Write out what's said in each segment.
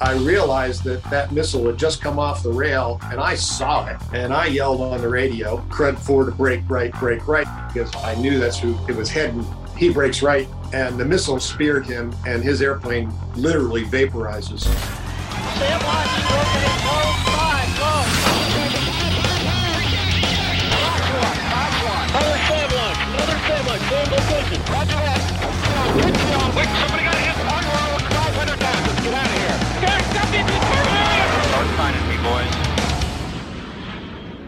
I realized that that missile had just come off the rail and I saw it and I yelled on the radio, crud four to break right, break right, because I knew that's who it was heading. He breaks right and the missile speared him and his airplane literally vaporizes.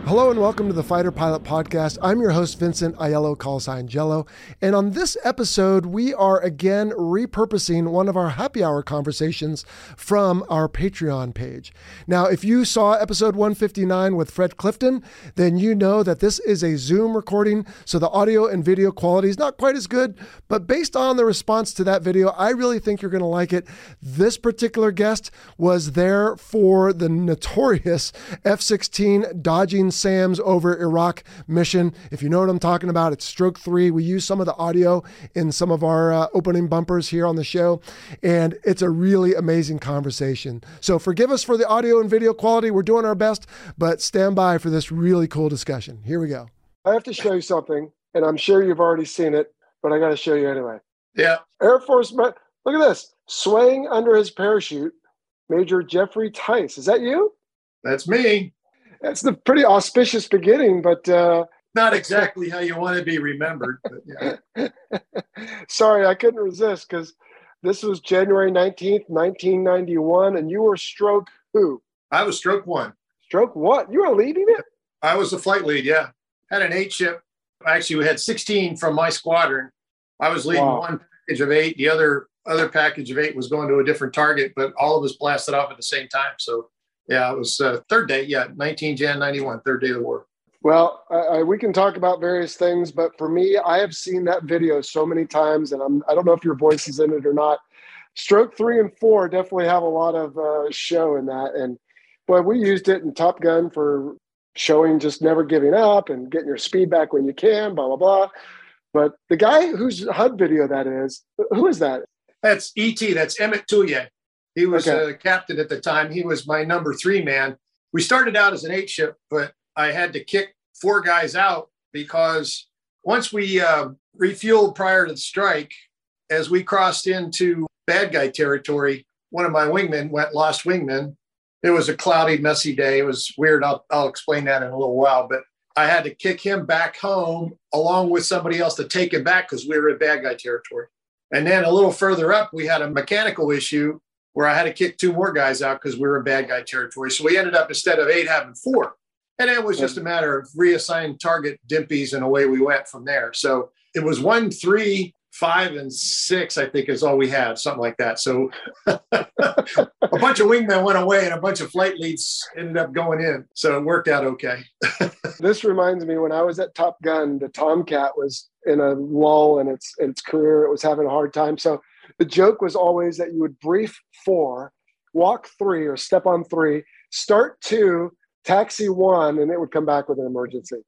Hello and welcome to the Fighter Pilot Podcast. I'm your host, Vincent Aiello, call sign Jello. And on this episode, we are again repurposing one of our happy hour conversations from our Patreon page. Now, if you saw episode 159 with Fred Clifton, then you know that this is a Zoom recording, so the audio and video quality is not quite as good. But based on the response to that video, I really think you're going to like it. This particular guest was there for the notorious F 16 dodging SAMs over Iraq mission. If you know what I'm talking about, it's stroke three. We use some of the audio in some of our uh, opening bumpers here on the show, and it's a really amazing conversation. So forgive us for the audio and video quality. We're doing our best, but stand by for this really cool discussion. Here we go. I have to show you something, and I'm sure you've already seen it, but I got to show you anyway. Yeah. Air Force, look at this, swaying under his parachute, Major Jeffrey Tice. Is that you? That's me that's the pretty auspicious beginning, but uh, not exactly how you want to be remembered. Yeah. Sorry, I couldn't resist because this was January 19th, 1991, and you were stroke who? I was stroke one. Stroke what? You were leading it? I was the flight lead, yeah. Had an eight ship. Actually, we had 16 from my squadron. I was leading wow. one package of eight. The other other package of eight was going to a different target, but all of us blasted off at the same time. So yeah, it was uh, third day. Yeah, 19 Jan 91, third day of the war. Well, I, we can talk about various things, but for me, I have seen that video so many times, and I'm, I don't know if your voice is in it or not. Stroke three and four definitely have a lot of uh, show in that. And boy, we used it in Top Gun for showing just never giving up and getting your speed back when you can, blah, blah, blah. But the guy whose HUD video that is, who is that? That's ET. That's Emmett Tullier. He was okay. a captain at the time. He was my number three man. We started out as an eight ship, but I had to kick four guys out because once we uh, refueled prior to the strike, as we crossed into bad guy territory, one of my wingmen went lost wingman. It was a cloudy, messy day. It was weird. I'll, I'll explain that in a little while. But I had to kick him back home along with somebody else to take him back because we were in bad guy territory. And then a little further up, we had a mechanical issue where I had to kick two more guys out because we were in bad guy territory. So we ended up instead of eight having four. And it was just a matter of reassigning target dimpies and away we went from there. So it was one, three, five, and six, I think is all we had, something like that. So a bunch of wingmen went away and a bunch of flight leads ended up going in. So it worked out okay. this reminds me when I was at Top Gun, the Tomcat was in a lull in its in its career. It was having a hard time. So the joke was always that you would brief four, walk three or step on three, start two, taxi one, and it would come back with an emergency.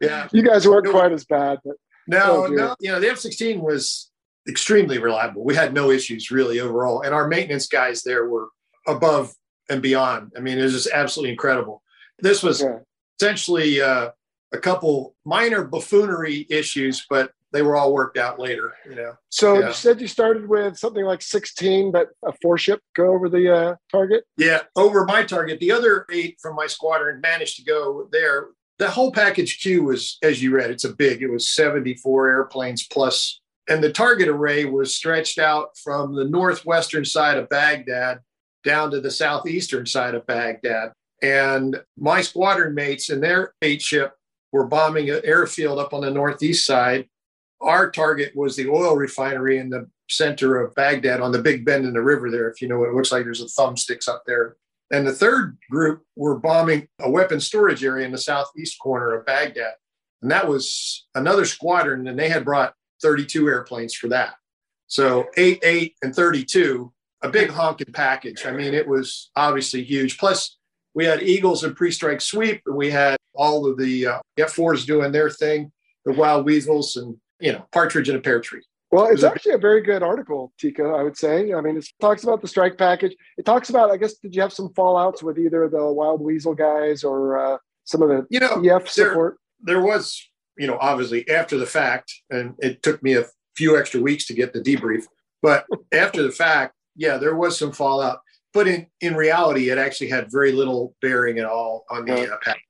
Yeah. you guys weren't quite as bad, but no, oh, no, you know, the F 16 was extremely reliable. We had no issues really overall. And our maintenance guys there were above and beyond. I mean, it was just absolutely incredible. This was yeah. essentially uh, a couple minor buffoonery issues, but they were all worked out later, you know. So yeah. you said you started with something like 16, but a four ship go over the uh, target? Yeah, over my target. The other eight from my squadron managed to go there. The whole package Q was, as you read, it's a big, it was 74 airplanes plus, and the target array was stretched out from the northwestern side of Baghdad down to the southeastern side of Baghdad. And my squadron mates and their eight ship were bombing an airfield up on the northeast side our target was the oil refinery in the center of Baghdad on the big bend in the river there. If you know what it looks like, there's a thumb sticks up there. And the third group were bombing a weapon storage area in the southeast corner of Baghdad. And that was another squadron, and they had brought 32 airplanes for that. So 8, 8, and 32, a big honking package. I mean, it was obviously huge. Plus, we had Eagles and pre-strike sweep, and we had all of the uh, F4s doing their thing, the wild weasels, and you know, partridge in a pear tree. Well, it's actually a very good article, Tico, I would say. I mean, it talks about the strike package. It talks about, I guess, did you have some fallouts with either the Wild Weasel guys or uh, some of the you know, EF support? There, there was, you know, obviously after the fact, and it took me a few extra weeks to get the debrief, but after the fact, yeah, there was some fallout. But in, in reality, it actually had very little bearing at all on the uh, package.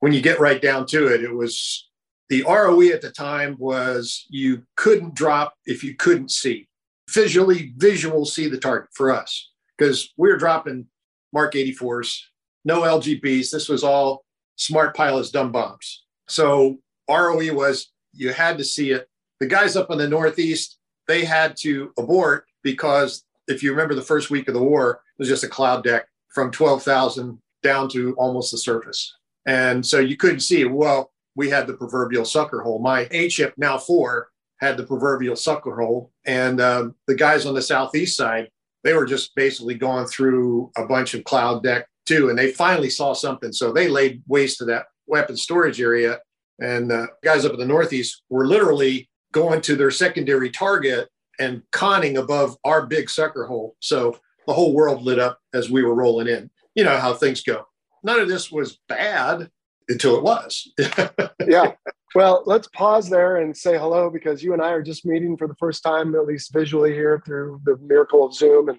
When you get right down to it, it was the ROE at the time was you couldn't drop if you couldn't see. Visually, visual see the target for us because we were dropping Mark 84s, no LGBs. This was all smart pilots, dumb bombs. So ROE was you had to see it. The guys up in the Northeast, they had to abort because if you remember the first week of the war, it was just a cloud deck from 12,000 down to almost the surface. And so you couldn't see. Well, we had the proverbial sucker hole. My A ship, now four, had the proverbial sucker hole. And um, the guys on the southeast side, they were just basically going through a bunch of cloud deck too. And they finally saw something. So they laid waste to that weapon storage area. And uh, guys up in the northeast were literally going to their secondary target and conning above our big sucker hole. So the whole world lit up as we were rolling in. You know how things go. None of this was bad until it was. yeah. Well, let's pause there and say hello because you and I are just meeting for the first time, at least visually here through the miracle of Zoom and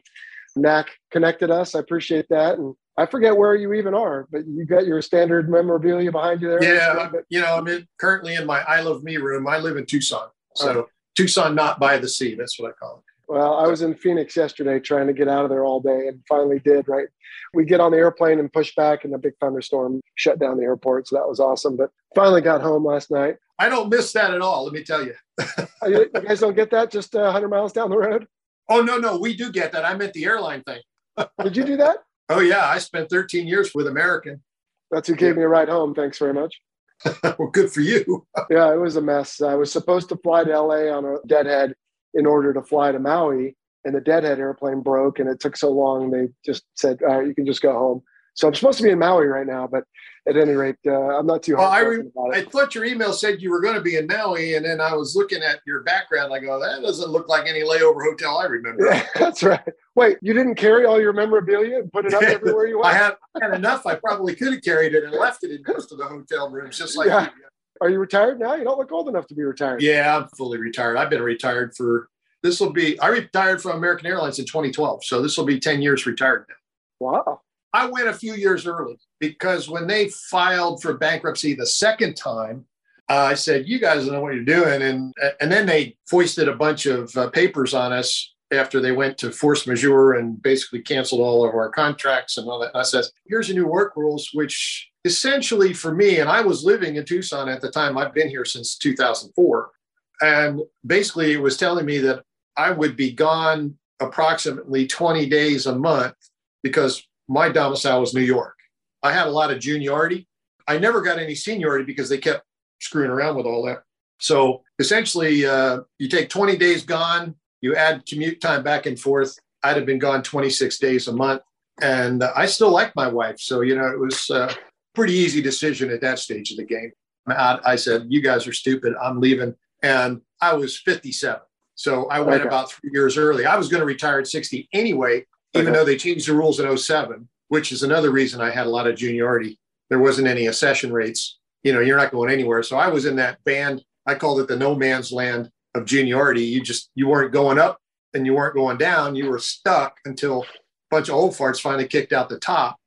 NAC connected us. I appreciate that. And I forget where you even are, but you got your standard memorabilia behind you there. Yeah. You know, I'm in, currently in my I Love Me room. I live in Tucson. So Tucson, not by the sea. That's what I call it. Well, I was in Phoenix yesterday trying to get out of there all day and finally did, right? We get on the airplane and push back, and a big thunderstorm shut down the airport. So that was awesome. But finally got home last night. I don't miss that at all, let me tell you. Oh, you guys don't get that just uh, 100 miles down the road? Oh, no, no, we do get that. I meant the airline thing. did you do that? Oh, yeah. I spent 13 years with American. That's who gave me a ride home. Thanks very much. well, good for you. yeah, it was a mess. I was supposed to fly to LA on a deadhead in order to fly to Maui, and the deadhead airplane broke, and it took so long. They just said, "All right, you can just go home." So I'm supposed to be in Maui right now, but at any rate, uh, I'm not too. Well, I, re- I thought your email said you were going to be in Maui, and then I was looking at your background. I go, that doesn't look like any layover hotel I remember. Yeah, that's right. Wait, you didn't carry all your memorabilia and put it up everywhere you went? I had, I had enough. I probably could have carried it and left it in most of the hotel rooms, just like yeah. you. Are you retired now? You don't look old enough to be retired. Yeah, I'm fully retired. I've been retired for this will be I retired from American Airlines in 2012, so this will be 10 years retired now. Wow. I went a few years early because when they filed for bankruptcy the second time, uh, I said, "You guys don't know what you're doing," and and then they foisted a bunch of uh, papers on us after they went to force majeure and basically canceled all of our contracts and all that. And I said, "Here's the new work rules," which essentially for me, and I was living in Tucson at the time. I've been here since 2004, and basically it was telling me that I would be gone approximately 20 days a month because my domicile was New York. I had a lot of juniority. I never got any seniority because they kept screwing around with all that. So essentially, uh, you take 20 days gone, you add commute time back and forth. I'd have been gone 26 days a month. And uh, I still like my wife. So, you know, it was a pretty easy decision at that stage of the game. I, I said, You guys are stupid. I'm leaving. And I was 57. So I went okay. about three years early. I was going to retire at 60 anyway, even okay. though they changed the rules in 07, which is another reason I had a lot of juniority. There wasn't any accession rates. You know, you're not going anywhere. So I was in that band. I called it the no man's land of juniority. You just, you weren't going up and you weren't going down. You were stuck until a bunch of old farts finally kicked out the top.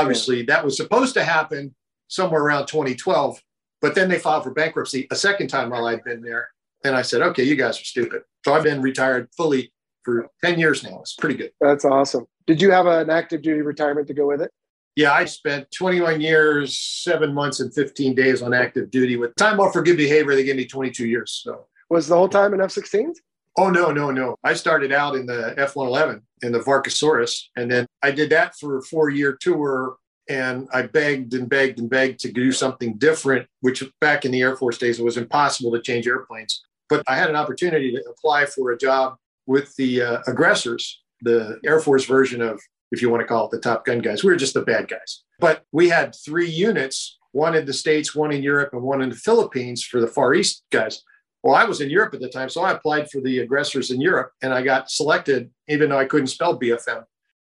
Obviously, that was supposed to happen somewhere around 2012, but then they filed for bankruptcy a second time while I'd been there. And I said, okay, you guys are stupid. So I've been retired fully for 10 years now. It's pretty good. That's awesome. Did you have an active duty retirement to go with it? Yeah, I spent 21 years, seven months, and 15 days on active duty with time off for good behavior. They gave me 22 years. So was the whole time in F-16s? Oh no, no, no! I started out in the F-111 in the Varkasaurus, and then I did that for a four-year tour. And I begged and begged and begged to do something different, which back in the Air Force days it was impossible to change airplanes. But I had an opportunity to apply for a job with the uh, aggressors, the Air Force version of, if you want to call it the Top Gun guys. We were just the bad guys. But we had three units one in the States, one in Europe, and one in the Philippines for the Far East guys. Well, I was in Europe at the time, so I applied for the aggressors in Europe and I got selected, even though I couldn't spell BFM.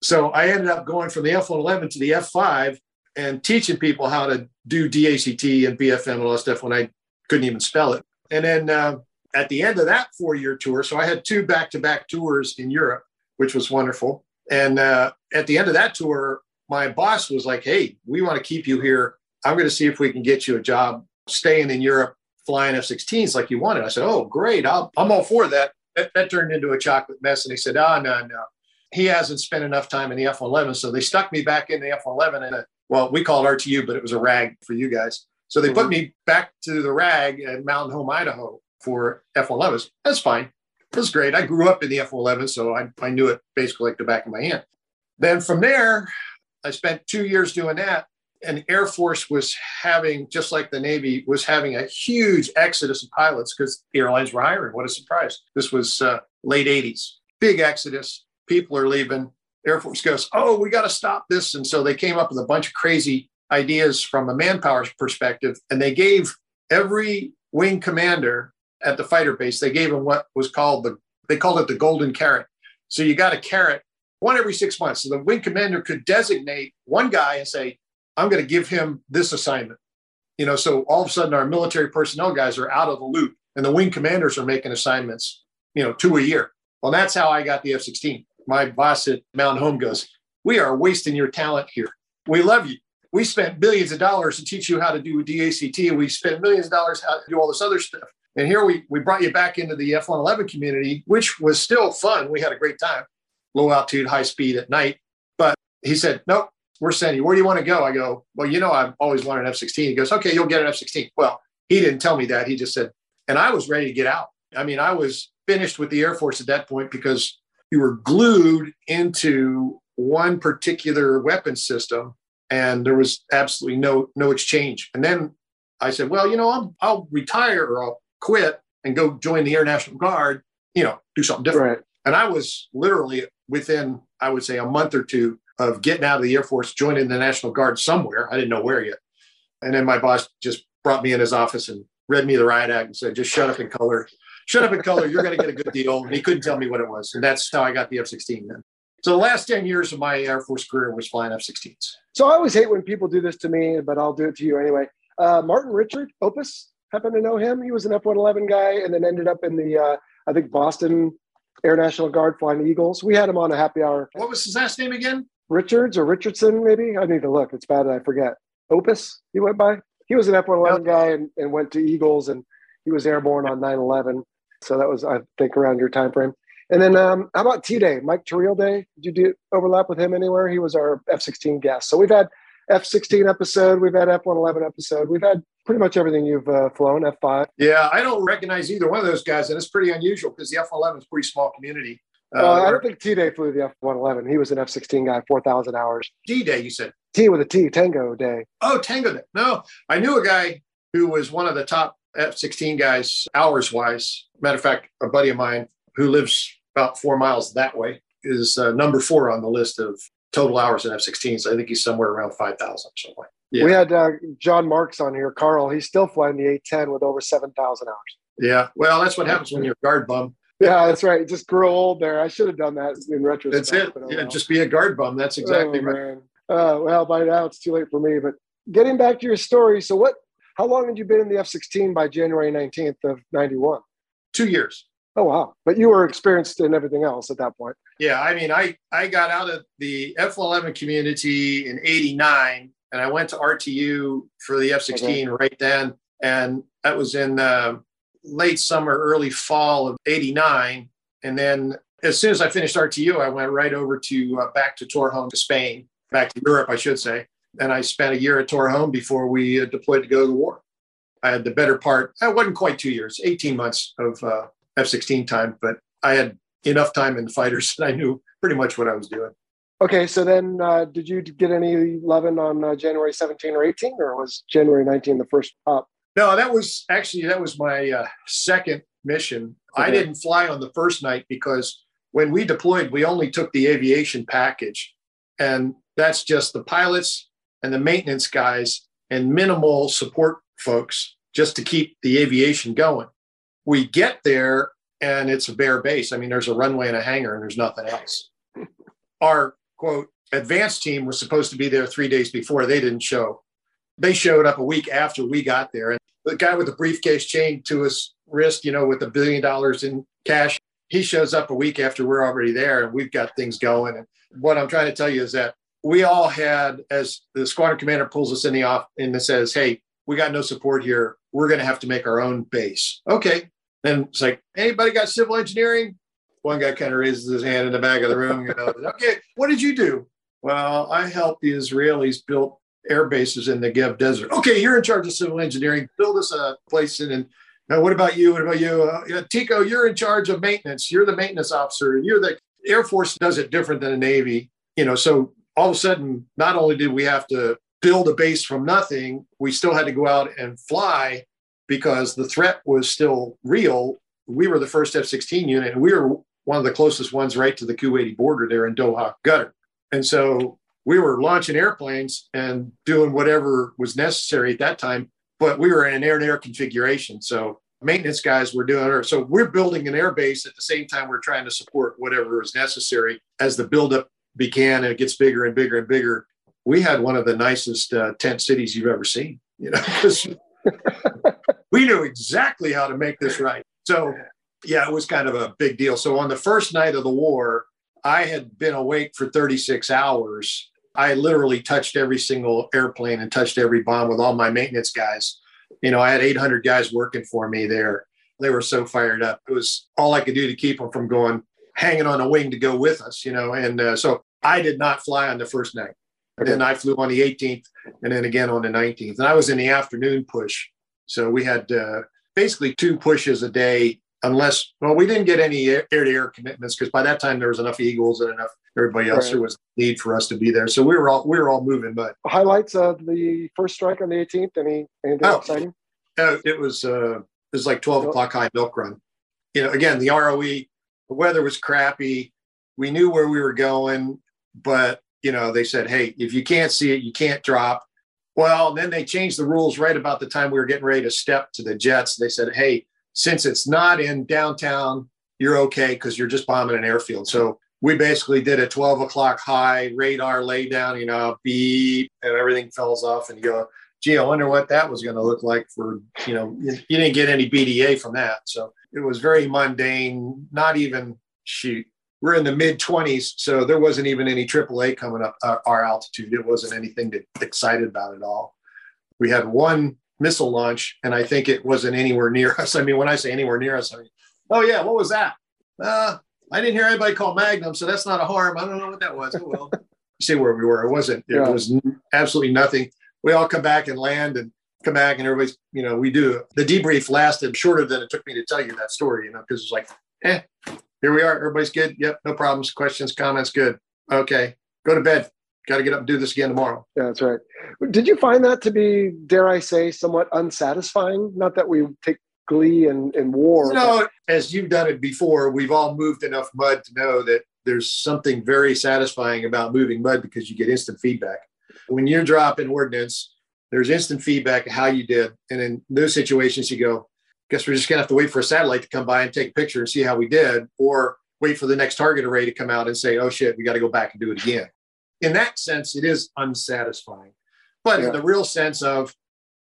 So I ended up going from the F 111 to the F 5 and teaching people how to do DACT and BFM and all that stuff when I couldn't even spell it. And then uh, at the end of that four year tour, so I had two back to back tours in Europe, which was wonderful. And uh, at the end of that tour, my boss was like, Hey, we want to keep you here. I'm going to see if we can get you a job staying in Europe, flying F 16s like you wanted. I said, Oh, great. i am all for that. that. that. turned into a chocolate mess. And he said, Oh, no, no. He hasn't spent enough time in the F 111. So they stuck me back in the F 111 in a, well, we call it RTU, but it was a rag for you guys. So they put mm-hmm. me back to the rag at Mountain Home, Idaho for F-111s. That's fine. It was great. I grew up in the F-111, so I, I knew it basically like the back of my hand. Then from there, I spent two years doing that. And Air Force was having, just like the Navy, was having a huge exodus of pilots because the airlines were hiring. What a surprise. This was uh, late 80s. Big exodus. People are leaving. Air Force goes, oh, we got to stop this. And so they came up with a bunch of crazy ideas from a manpower perspective. And they gave every wing commander at the fighter base, they gave him what was called the, they called it the golden carrot. So you got a carrot one every six months. So the wing commander could designate one guy and say, I'm going to give him this assignment. You know, so all of a sudden our military personnel guys are out of the loop and the wing commanders are making assignments, you know, two a year. Well, that's how I got the F 16. My boss at Mountain Home goes, We are wasting your talent here. We love you. We spent billions of dollars to teach you how to do DACT, and we spent millions of dollars how to do all this other stuff. And here we, we brought you back into the F 111 community, which was still fun. We had a great time, low altitude, high speed at night. But he said, Nope, we're sending you. Where do you want to go? I go, Well, you know, I've always wanted an F 16. He goes, Okay, you'll get an F 16. Well, he didn't tell me that. He just said, and I was ready to get out. I mean, I was finished with the Air Force at that point because you were glued into one particular weapon system and there was absolutely no no exchange. And then I said, well, you know, I'll, I'll retire or I'll quit and go join the Air National Guard, you know, do something different. Right. And I was literally within, I would say, a month or two of getting out of the Air Force, joining the National Guard somewhere. I didn't know where yet. And then my boss just brought me in his office and read me the riot act and said, just shut up in color. Shut up in color. You're going to get a good deal. And he couldn't tell me what it was. And that's how I got the F 16 then. So the last 10 years of my Air Force career was flying F 16s. So I always hate when people do this to me, but I'll do it to you anyway. Uh, Martin Richard, Opus, happen to know him? He was an F one eleven guy, and then ended up in the uh, I think Boston Air National Guard flying Eagles. We had him on a happy hour. What was his last name again? Richards or Richardson, maybe. I need to look. It's bad that I forget. Opus, he went by. He was an F one eleven guy and, and went to Eagles, and he was airborne on 9-11. So that was, I think, around your time frame. And then um, how about T Day, Mike Terrell Day? Did you do overlap with him anywhere? He was our F sixteen guest. So we've had F sixteen episode, we've had F one eleven episode, we've had pretty much everything you've uh, flown F5. Yeah, I don't recognize either one of those guys, and it's pretty unusual because the F 111 is a pretty small community. Uh, uh, I don't think T Day flew the F111. He was an F16 guy, 4,000 hours. D Day, you said? T with a T, Tango Day. Oh, Tango Day. No, I knew a guy who was one of the top F16 guys, hours wise. Matter of fact, a buddy of mine who lives about four miles that way is uh, number four on the list of total hours in F-16s. I think he's somewhere around 5,000 or something. Yeah. We had uh, John Marks on here, Carl. He's still flying the A10 with over 7,000 hours. Yeah. Well, that's what happens when you're a guard bum. Yeah, that's right. Just grow old there. I should have done that in retrospect. That's it. Yeah, just be a guard bum. That's exactly oh, right. Uh, well, by now it's too late for me. But getting back to your story, so what? How long had you been in the F-16 by January 19th of 91? Two years. Oh wow! But you were experienced in everything else at that point. Yeah, I mean, I I got out of the F11 community in '89, and I went to RTU for the F16 okay. right then, and that was in uh, late summer, early fall of '89. And then as soon as I finished RTU, I went right over to uh, back to Torrejon to Spain, back to Europe, I should say. And I spent a year at Torrejon before we uh, deployed to go to the war. I had the better part. I wasn't quite two years, 18 months of uh, F 16 time, but I had enough time in fighters that I knew pretty much what I was doing. Okay, so then uh, did you get any loving on uh, January 17 or 18, or was January 19 the first pop? No, that was actually that was my uh, second mission. Okay. I didn't fly on the first night because when we deployed, we only took the aviation package, and that's just the pilots and the maintenance guys and minimal support folks just to keep the aviation going. We get there and it's a bare base. I mean, there's a runway and a hangar, and there's nothing else. Our quote advanced team was supposed to be there three days before. They didn't show. They showed up a week after we got there, and the guy with the briefcase chained to his wrist, you know, with a billion dollars in cash, he shows up a week after we're already there, and we've got things going. And what I'm trying to tell you is that we all had, as the squadron commander pulls us in the off and says, "Hey, we got no support here. We're going to have to make our own base." Okay, then it's like, anybody got civil engineering? One guy kind of raises his hand in the back of the room. You know, okay, what did you do? Well, I helped the Israelis build air bases in the Negev Desert. Okay, you're in charge of civil engineering. Build us a place in. And now, what about you? What about you? Uh, Tico, you're in charge of maintenance. You're the maintenance officer. You're the Air Force does it different than the Navy. You know, so all of a sudden, not only did we have to build a base from nothing, we still had to go out and fly because the threat was still real. We were the first F 16 unit, and we were one of the closest ones right to the Kuwaiti border there in Doha Qatar. And so we were launching airplanes and doing whatever was necessary at that time, but we were in an air to air configuration. So maintenance guys were doing it. So we're building an air base at the same time we're trying to support whatever is necessary as the buildup began and it gets bigger and bigger and bigger. We had one of the nicest uh, tent cities you've ever seen, you know, we knew exactly how to make this right. So, yeah, it was kind of a big deal. So, on the first night of the war, I had been awake for 36 hours. I literally touched every single airplane and touched every bomb with all my maintenance guys. You know, I had 800 guys working for me there. They were so fired up. It was all I could do to keep them from going hanging on a wing to go with us, you know. And uh, so I did not fly on the first night. Then I flew on the 18th and then again on the 19th. And I was in the afternoon push. So we had uh, basically two pushes a day, unless, well, we didn't get any air to air commitments because by that time there was enough Eagles and enough everybody else. Right. There was need for us to be there. So we were all, we were all moving, but highlights of the first strike on the 18th. Any, anything oh, exciting? Uh, it was, uh, it was like 12 o'clock high milk run. You know, again, the ROE, the weather was crappy. We knew where we were going, but you know, they said, hey, if you can't see it, you can't drop. Well, then they changed the rules right about the time we were getting ready to step to the jets. They said, hey, since it's not in downtown, you're okay because you're just bombing an airfield. So we basically did a 12 o'clock high radar lay down, you know, beep, and everything falls off. And you go, gee, I wonder what that was going to look like for, you know, you, didn't get any BDA from that. So it was very mundane, not even shoot. We're in the mid 20s, so there wasn't even any AAA coming up uh, our altitude. It wasn't anything to excited about at all. We had one missile launch, and I think it wasn't anywhere near us. I mean, when I say anywhere near us, I mean, oh yeah, what was that? Uh, I didn't hear anybody call Magnum, so that's not a HARM. I don't know what that was. Oh well. See where we were. It wasn't. It yeah. was absolutely nothing. We all come back and land and come back, and everybody's. You know, we do. The debrief lasted shorter than it took me to tell you that story. You know, because it's like, eh, here we are. Everybody's good. Yep, no problems. Questions, comments, good. Okay, go to bed. Got to get up and do this again tomorrow. Yeah, that's right. Did you find that to be, dare I say, somewhat unsatisfying? Not that we take glee and, in war. No, but- as you've done it before, we've all moved enough mud to know that there's something very satisfying about moving mud because you get instant feedback. When you're dropping ordnance, there's instant feedback of how you did. And in those situations, you go, guess we're just going to have to wait for a satellite to come by and take a picture and see how we did, or wait for the next target array to come out and say, oh shit, we got to go back and do it again. In that sense, it is unsatisfying. But yeah. in the real sense of,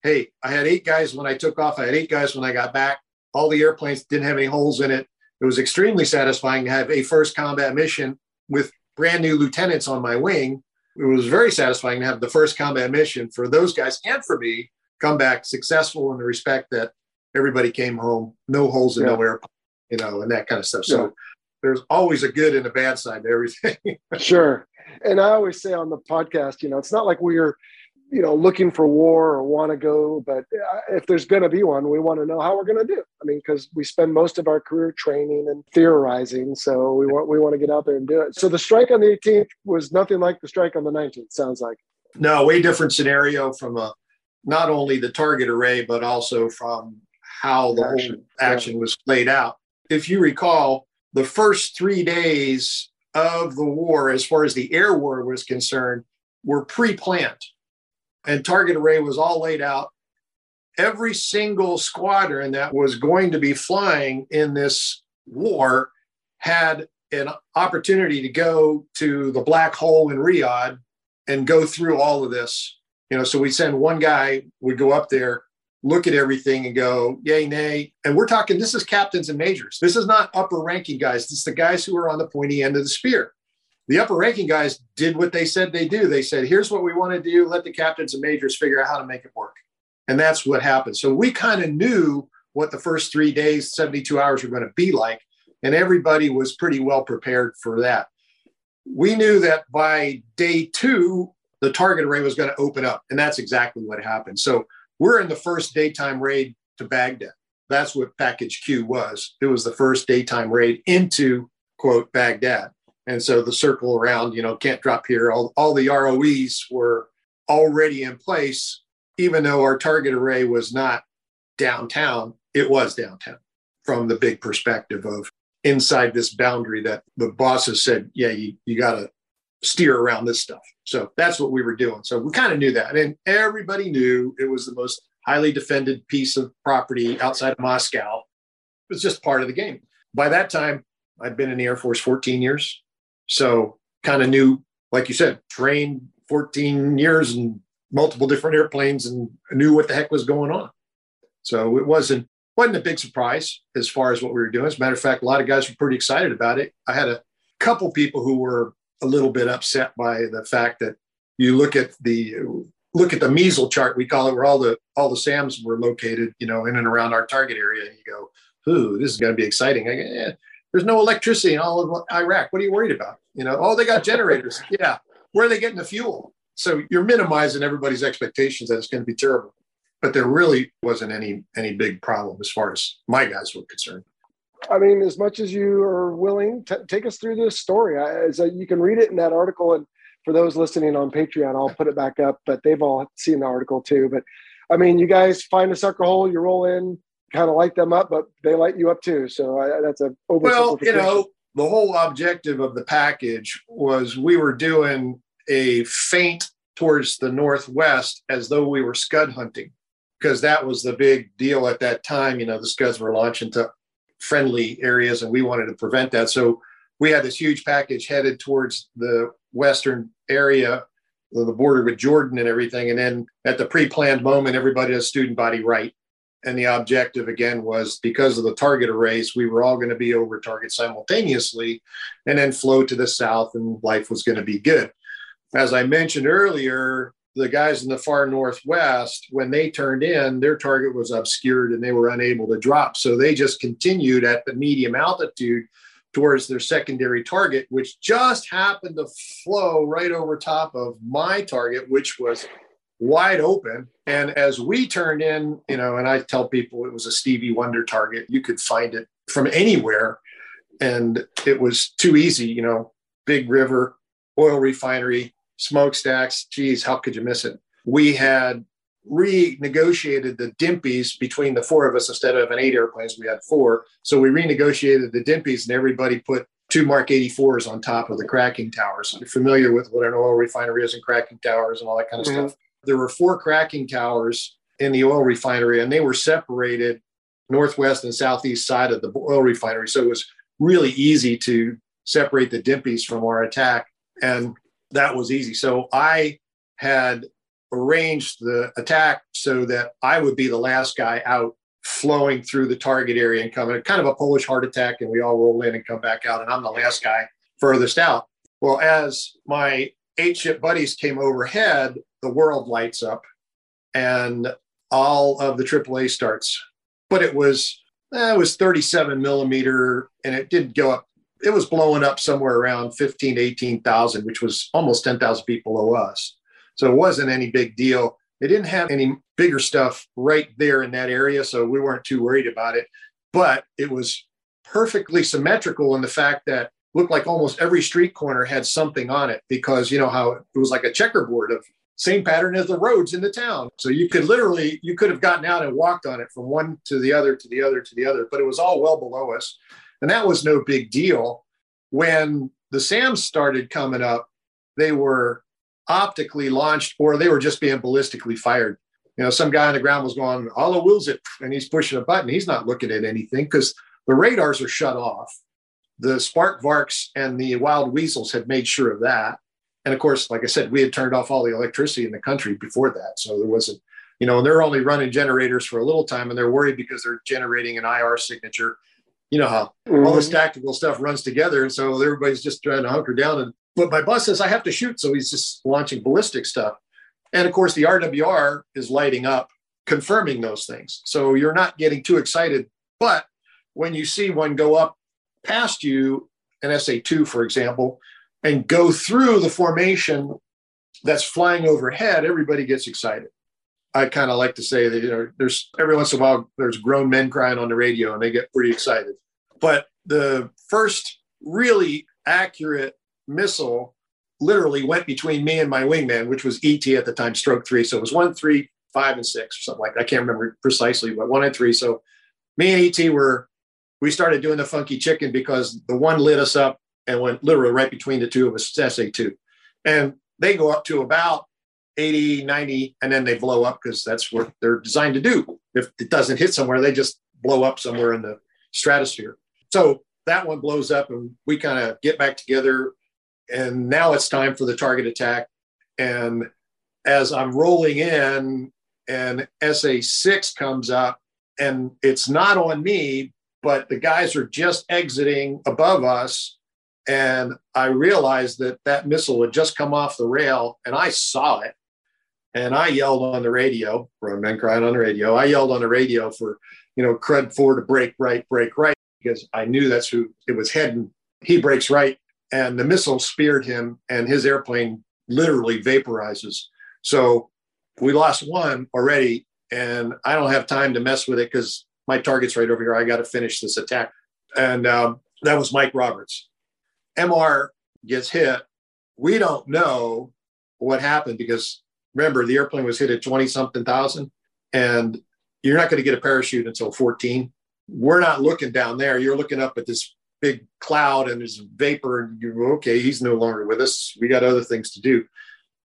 hey, I had eight guys when I took off, I had eight guys when I got back. All the airplanes didn't have any holes in it. It was extremely satisfying to have a first combat mission with brand new lieutenants on my wing. It was very satisfying to have the first combat mission for those guys and for me come back successful in the respect that everybody came home, no holes in yeah. no airplane, you know, and that kind of stuff. So yeah. there's always a good and a bad side to everything. sure. And I always say on the podcast, you know, it's not like we're you know, looking for war or want to go, but uh, if there's going to be one, we want to know how we're going to do. I mean, because we spend most of our career training and theorizing, so we want we want to get out there and do it. So the strike on the 18th was nothing like the strike on the 19th. Sounds like. No, way different scenario from a not only the target array, but also from how the action. whole action yeah. was laid out. If you recall, the first three days of the war, as far as the air war was concerned, were pre planned. And target array was all laid out. Every single squadron that was going to be flying in this war had an opportunity to go to the black hole in Riyadh and go through all of this. You know, so we send one guy, we go up there, look at everything and go, yay, nay. And we're talking, this is captains and majors. This is not upper ranking guys. This is the guys who are on the pointy end of the spear. The upper ranking guys did what they said they do. They said, here's what we want to do. Let the captains and majors figure out how to make it work. And that's what happened. So we kind of knew what the first three days, 72 hours were going to be like. And everybody was pretty well prepared for that. We knew that by day two, the target array was going to open up. And that's exactly what happened. So we're in the first daytime raid to Baghdad. That's what package Q was. It was the first daytime raid into quote Baghdad. And so the circle around, you know, can't drop here. All, all the ROEs were already in place, even though our target array was not downtown, it was downtown from the big perspective of inside this boundary that the bosses said, yeah, you, you got to steer around this stuff. So that's what we were doing. So we kind of knew that. And everybody knew it was the most highly defended piece of property outside of Moscow. It was just part of the game. By that time, I'd been in the Air Force 14 years. So kind of knew, like you said, trained 14 years and multiple different airplanes and knew what the heck was going on. So it wasn't wasn't a big surprise as far as what we were doing. As a matter of fact, a lot of guys were pretty excited about it. I had a couple people who were a little bit upset by the fact that you look at the look at the measle chart we call it where all the all the SAMs were located, you know, in and around our target area, and you go, "Ooh, this is going to be exciting." I go, there's no electricity in all of Iraq. What are you worried about? You know, oh, they got generators. yeah, where are they getting the fuel? So you're minimizing everybody's expectations that it's going to be terrible. But there really wasn't any any big problem as far as my guys were concerned. I mean, as much as you are willing, to take us through this story. I, so you can read it in that article, and for those listening on Patreon, I'll put it back up. But they've all seen the article too. But I mean, you guys find a sucker hole, you roll in, kind of light them up, but they light you up too. So I, that's a well, you know, the whole objective of the package was we were doing a feint towards the northwest as though we were scud hunting because that was the big deal at that time. You know, the scuds were launching to friendly areas, and we wanted to prevent that. So we had this huge package headed towards the western area, the border with Jordan and everything. And then at the pre-planned moment, everybody has student body right. And the objective again was because of the target arrays, we were all going to be over target simultaneously and then flow to the south, and life was going to be good. As I mentioned earlier, the guys in the far northwest, when they turned in, their target was obscured and they were unable to drop. So they just continued at the medium altitude towards their secondary target, which just happened to flow right over top of my target, which was wide open. And as we turned in, you know, and I tell people it was a Stevie Wonder target, you could find it from anywhere. And it was too easy, you know, big river, oil refinery, smokestacks. Geez, how could you miss it? We had renegotiated the DIMPs between the four of us instead of an eight airplanes. We had four. So we renegotiated the DIMPs and everybody put two Mark 84s on top of the cracking towers. You're familiar with what an oil refinery is and cracking towers and all that kind of mm-hmm. stuff. There were four cracking towers in the oil refinery and they were separated northwest and southeast side of the oil refinery. So it was really easy to separate the DIMPs from our attack. And that was easy. So I had arranged the attack so that I would be the last guy out flowing through the target area and coming kind of a Polish heart attack, and we all roll in and come back out, and I'm the last guy furthest out. Well, as my eight ship buddies came overhead, the world lights up and all of the AAA starts. But it was eh, it was 37 millimeter and it did go up it was blowing up somewhere around 15 18,000, which was almost 10,000 feet below us. So it wasn't any big deal. They didn't have any bigger stuff right there in that area. So we weren't too worried about it. But it was perfectly symmetrical in the fact that looked like almost every street corner had something on it because you know how it was like a checkerboard of same pattern as the roads in the town. So you could literally, you could have gotten out and walked on it from one to the other to the other to the other, but it was all well below us. And that was no big deal. When the SAMs started coming up, they were optically launched or they were just being ballistically fired. You know, some guy on the ground was going, "All wills it, and he's pushing a button. He's not looking at anything because the radars are shut off. The Spark Varks and the Wild Weasels had made sure of that. And of course, like I said, we had turned off all the electricity in the country before that. So there wasn't, you know, and they're only running generators for a little time and they're worried because they're generating an IR signature. You know how mm-hmm. all this mm-hmm. tactical stuff runs together. And so everybody's just trying to hunker down. And but my boss says I have to shoot. So he's just launching ballistic stuff. And of course, the RWR is lighting up, confirming those things. So you're not getting too excited. But when you see one go up past you, an SA2, for example, and go through the formation that's flying overhead, everybody gets excited. I kind of like to say that you know there's every once in a while there's grown men crying on the radio and they get pretty excited. But the first really accurate missile literally went between me and my wingman, which was ET at the time, stroke three. So it was one, three, five, and six or something like that. I can't remember precisely, but one and three. So me and ET were we started doing the funky chicken because the one lit us up and went literally right between the two of us, SA2. And they go up to about 80, 90, and then they blow up because that's what they're designed to do. If it doesn't hit somewhere, they just blow up somewhere in the stratosphere. So that one blows up and we kind of get back together. And now it's time for the target attack. And as I'm rolling in and SA6 comes up, and it's not on me, but the guys are just exiting above us and I realized that that missile had just come off the rail, and I saw it. And I yelled on the radio, grown men crying on the radio. I yelled on the radio for, you know, Crud 4 to break right, break right, because I knew that's who it was heading. He breaks right, and the missile speared him, and his airplane literally vaporizes. So we lost one already, and I don't have time to mess with it because my target's right over here. I got to finish this attack. And um, that was Mike Roberts. MR gets hit, we don't know what happened because remember the airplane was hit at 20 something thousand and you're not going to get a parachute until 14. We're not looking down there. You're looking up at this big cloud and there's vapor and you're okay, he's no longer with us. We got other things to do.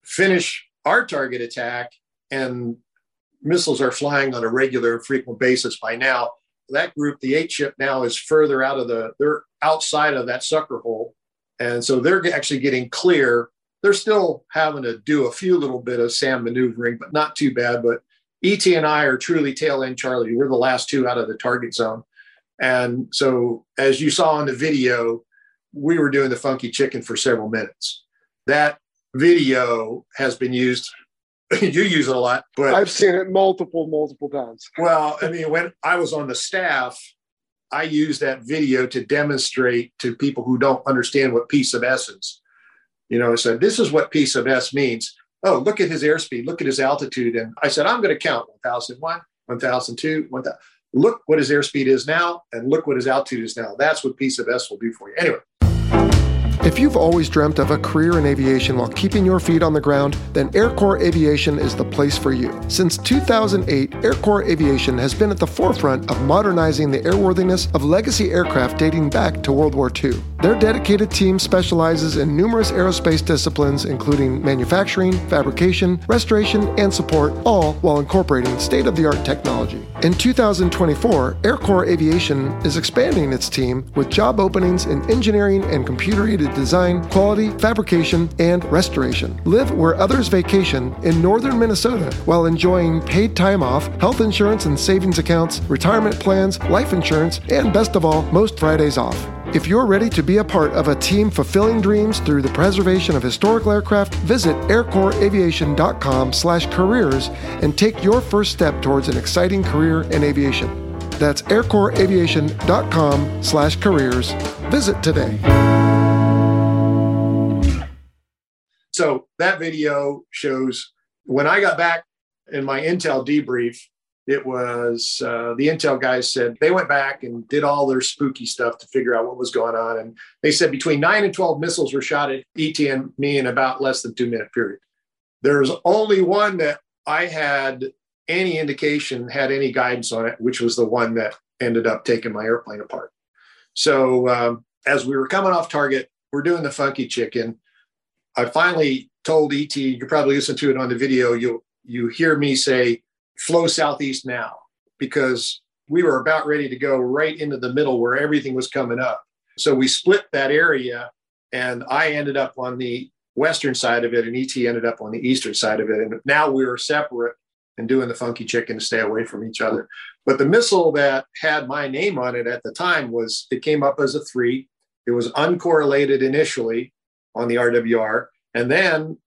Finish our target attack and missiles are flying on a regular frequent basis by now. That group, the eight ship now is further out of the, they're outside of that sucker hole and so they're actually getting clear. They're still having to do a few little bit of SAM maneuvering, but not too bad. But ET and I are truly tail end Charlie. We're the last two out of the target zone. And so, as you saw in the video, we were doing the funky chicken for several minutes. That video has been used. you use it a lot, but I've seen it multiple, multiple times. Well, I mean, when I was on the staff, I use that video to demonstrate to people who don't understand what piece of essence. You know, I said, this is what P sub S means. Oh, look at his airspeed, look at his altitude. And I said, I'm going to count 1001, 1002, 1000. Look what his airspeed is now, and look what his altitude is now. That's what P sub S will do for you. Anyway, if you've always dreamt of a career in aviation while keeping your feet on the ground, then Aircorps Aviation is the place for you. Since 2008, Aircorps Aviation has been at the forefront of modernizing the airworthiness of legacy aircraft dating back to World War II. Their dedicated team specializes in numerous aerospace disciplines, including manufacturing, fabrication, restoration, and support, all while incorporating state of the art technology. In 2024, Aircorps Aviation is expanding its team with job openings in engineering and computer aided design, quality, fabrication, and restoration. Live where others vacation in northern Minnesota while enjoying paid time off, health insurance and savings accounts, retirement plans, life insurance, and best of all, most Fridays off. If you're ready to be a part of a team fulfilling dreams through the preservation of historical aircraft, visit aircorpsaviation.com/careers and take your first step towards an exciting career in aviation. That's aircorpsaviation.com/careers. Visit today. So that video shows when I got back in my Intel debrief, it was uh, the Intel guys said they went back and did all their spooky stuff to figure out what was going on. And they said between nine and 12 missiles were shot at ET and me in about less than two minute period. There's only one that I had any indication had any guidance on it, which was the one that ended up taking my airplane apart. So um, as we were coming off target, we're doing the funky chicken. I finally told ET, you probably listen to it on the video. You you hear me say, "Flow southeast now," because we were about ready to go right into the middle where everything was coming up. So we split that area, and I ended up on the western side of it, and ET ended up on the eastern side of it. And now we were separate and doing the funky chicken to stay away from each other. But the missile that had my name on it at the time was it came up as a three. It was uncorrelated initially on the RWR, and then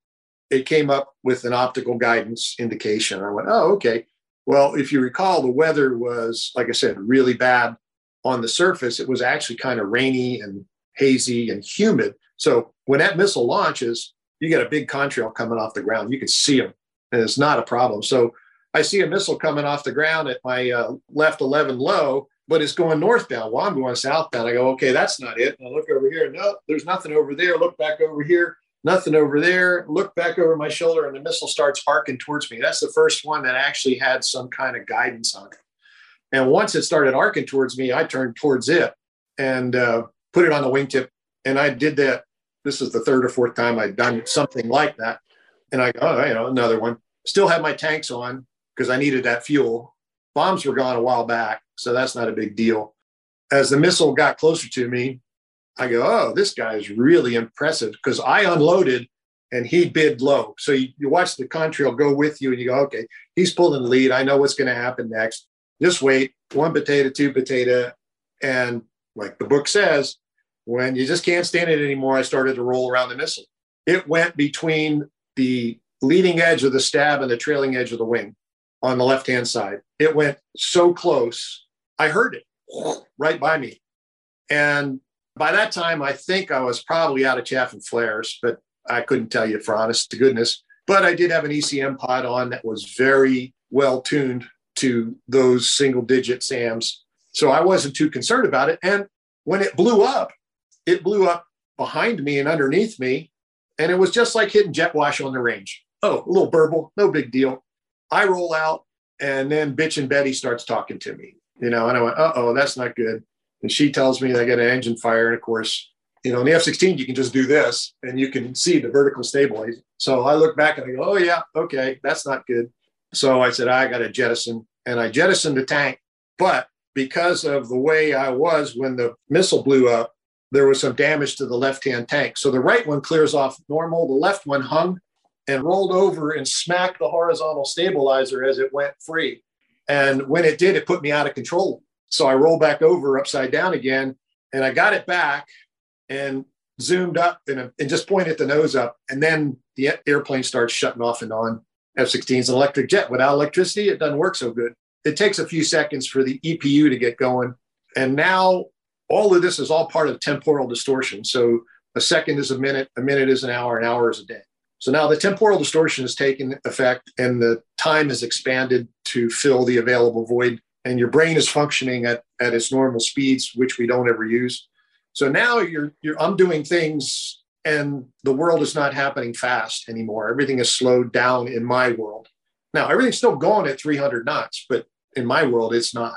it came up with an optical guidance indication. I went, oh, okay. Well, if you recall, the weather was, like I said, really bad on the surface. It was actually kind of rainy and hazy and humid. So when that missile launches, you get a big contrail coming off the ground. You can see them, and it's not a problem. So I see a missile coming off the ground at my uh, left 11 low, but it's going northbound. Well, I'm going southbound. I go, okay, that's not it. And I look over here. No, there's nothing over there. Look back over here. Nothing over there. Look back over my shoulder, and the missile starts arcing towards me. That's the first one that actually had some kind of guidance on it. And once it started arcing towards me, I turned towards it and uh, put it on the wingtip. And I did that. This is the third or fourth time I'd done something like that. And I go, oh, you know, another one. Still have my tanks on because I needed that fuel. Bombs were gone a while back, so that's not a big deal. As the missile got closer to me, I go, oh, this guy is really impressive because I unloaded and he bid low. So you, you watch the contrail go with you and you go, okay, he's pulling the lead. I know what's going to happen next. Just wait, one potato, two potato. And like the book says, when you just can't stand it anymore, I started to roll around the missile. It went between the leading edge of the stab and the trailing edge of the wing on the left hand side. It went so close, I heard it right by me. And by that time, I think I was probably out of chaff and flares, but I couldn't tell you for honest to goodness. But I did have an ECM pod on that was very well tuned to those single digit SAMs. So I wasn't too concerned about it. And when it blew up, it blew up behind me and underneath me. And it was just like hitting jet wash on the range. Oh, a little burble, no big deal. I roll out, and then Bitchin' Betty starts talking to me, you know, and I went, uh oh, that's not good. And she tells me I get an engine fire. And of course, you know, in the F 16, you can just do this and you can see the vertical stabilizer. So I look back and I go, oh, yeah, okay, that's not good. So I said, I got to jettison. And I jettisoned the tank. But because of the way I was when the missile blew up, there was some damage to the left hand tank. So the right one clears off normal, the left one hung and rolled over and smacked the horizontal stabilizer as it went free. And when it did, it put me out of control. So I rolled back over upside down again and I got it back and zoomed up and, and just pointed the nose up. And then the airplane starts shutting off and on. F 16 is an electric jet. Without electricity, it doesn't work so good. It takes a few seconds for the EPU to get going. And now all of this is all part of temporal distortion. So a second is a minute, a minute is an hour, an hour is a day. So now the temporal distortion has taken effect and the time is expanded to fill the available void, and your brain is functioning at, at its normal speeds, which we don't ever use. So now you're, you're I'm doing things and the world is not happening fast anymore. Everything is slowed down in my world. Now everything's still going at 300 knots, but in my world it's not.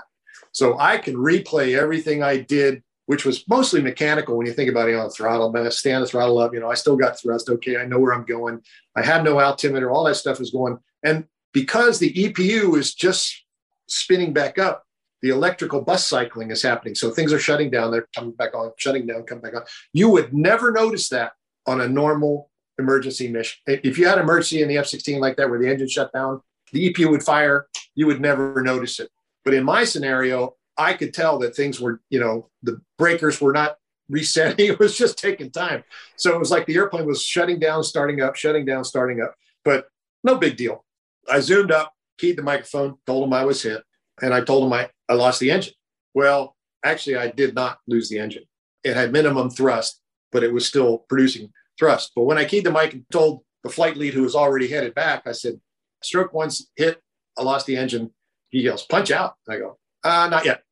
So I can replay everything I did which was mostly mechanical when you think about it on the throttle. But I stand the throttle up, you know, I still got thrust. Okay, I know where I'm going. I have no altimeter. All that stuff is going. And because the EPU is just spinning back up, the electrical bus cycling is happening. So things are shutting down. They're coming back on, shutting down, coming back on. You would never notice that on a normal emergency mission. If you had emergency in the F-16 like that, where the engine shut down, the EPU would fire. You would never notice it. But in my scenario, I could tell that things were, you know, the breakers were not resetting. It was just taking time. So it was like the airplane was shutting down, starting up, shutting down, starting up. But no big deal. I zoomed up, keyed the microphone, told him I was hit, and I told him I, I lost the engine. Well, actually, I did not lose the engine. It had minimum thrust, but it was still producing thrust. But when I keyed the mic and told the flight lead who was already headed back. I said, stroke once hit, I lost the engine. He yells, punch out. I go, uh, not yet.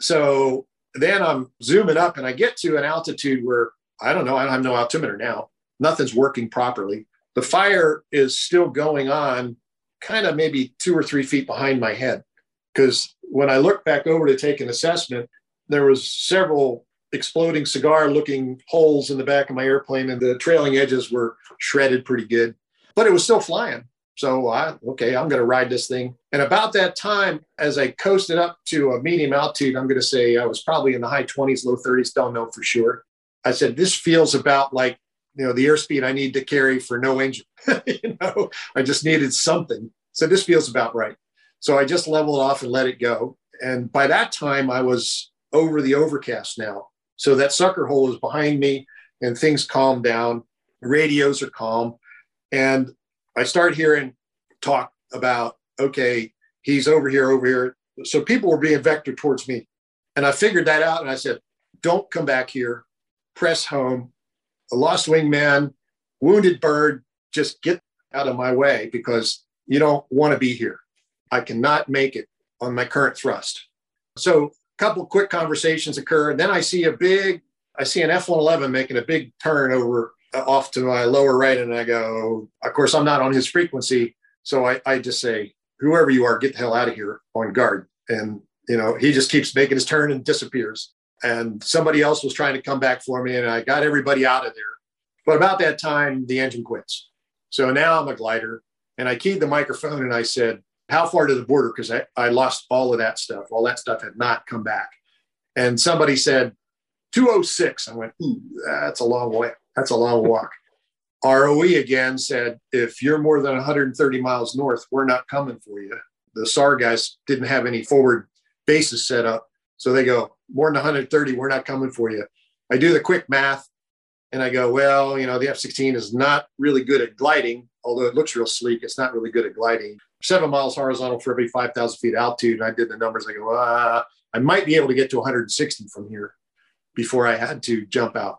So then I'm zooming up and I get to an altitude where I don't know, I have no altimeter now. Nothing's working properly. The fire is still going on, kind of maybe two or three feet behind my head. Because when I looked back over to take an assessment, there was several exploding cigar looking holes in the back of my airplane and the trailing edges were shredded pretty good. But it was still flying. So I, okay i'm going to ride this thing. And about that time as i coasted up to a medium altitude i'm going to say i was probably in the high 20s low 30s don't know for sure. I said this feels about like you know the airspeed i need to carry for no engine you know i just needed something so this feels about right so i just leveled off and let it go and by that time i was over the overcast now so that sucker hole is behind me and things calm down. Radios are calm. And I start hearing talk about, okay, he's over here, over here. So people were being vectored towards me. And I figured that out and I said, don't come back here, press home. A lost wingman, wounded bird, just get out of my way because you don't want to be here. I cannot make it on my current thrust. So a couple quick conversations occur. And then I see a big, I see an F 111 making a big turn over uh, off to my lower right. And I go, of course, I'm not on his frequency. So I, I just say, whoever you are, get the hell out of here on guard. And, you know, he just keeps making his turn and disappears. And somebody else was trying to come back for me. And I got everybody out of there. But about that time, the engine quits. So now I'm a glider. And I keyed the microphone and I said, how far to the border? Because I, I lost all of that stuff. All that stuff had not come back. And somebody said 206. I went, Ooh, that's a long way. That's a long walk. ROE again said, if you're more than 130 miles north, we're not coming for you. The SAR guys didn't have any forward bases set up. So they go, more than 130, we're not coming for you. I do the quick math and I go, well, you know, the F 16 is not really good at gliding, although it looks real sleek. It's not really good at gliding seven miles horizontal for every 5,000 feet altitude. And I did the numbers. I go, uh, I might be able to get to 160 from here before I had to jump out.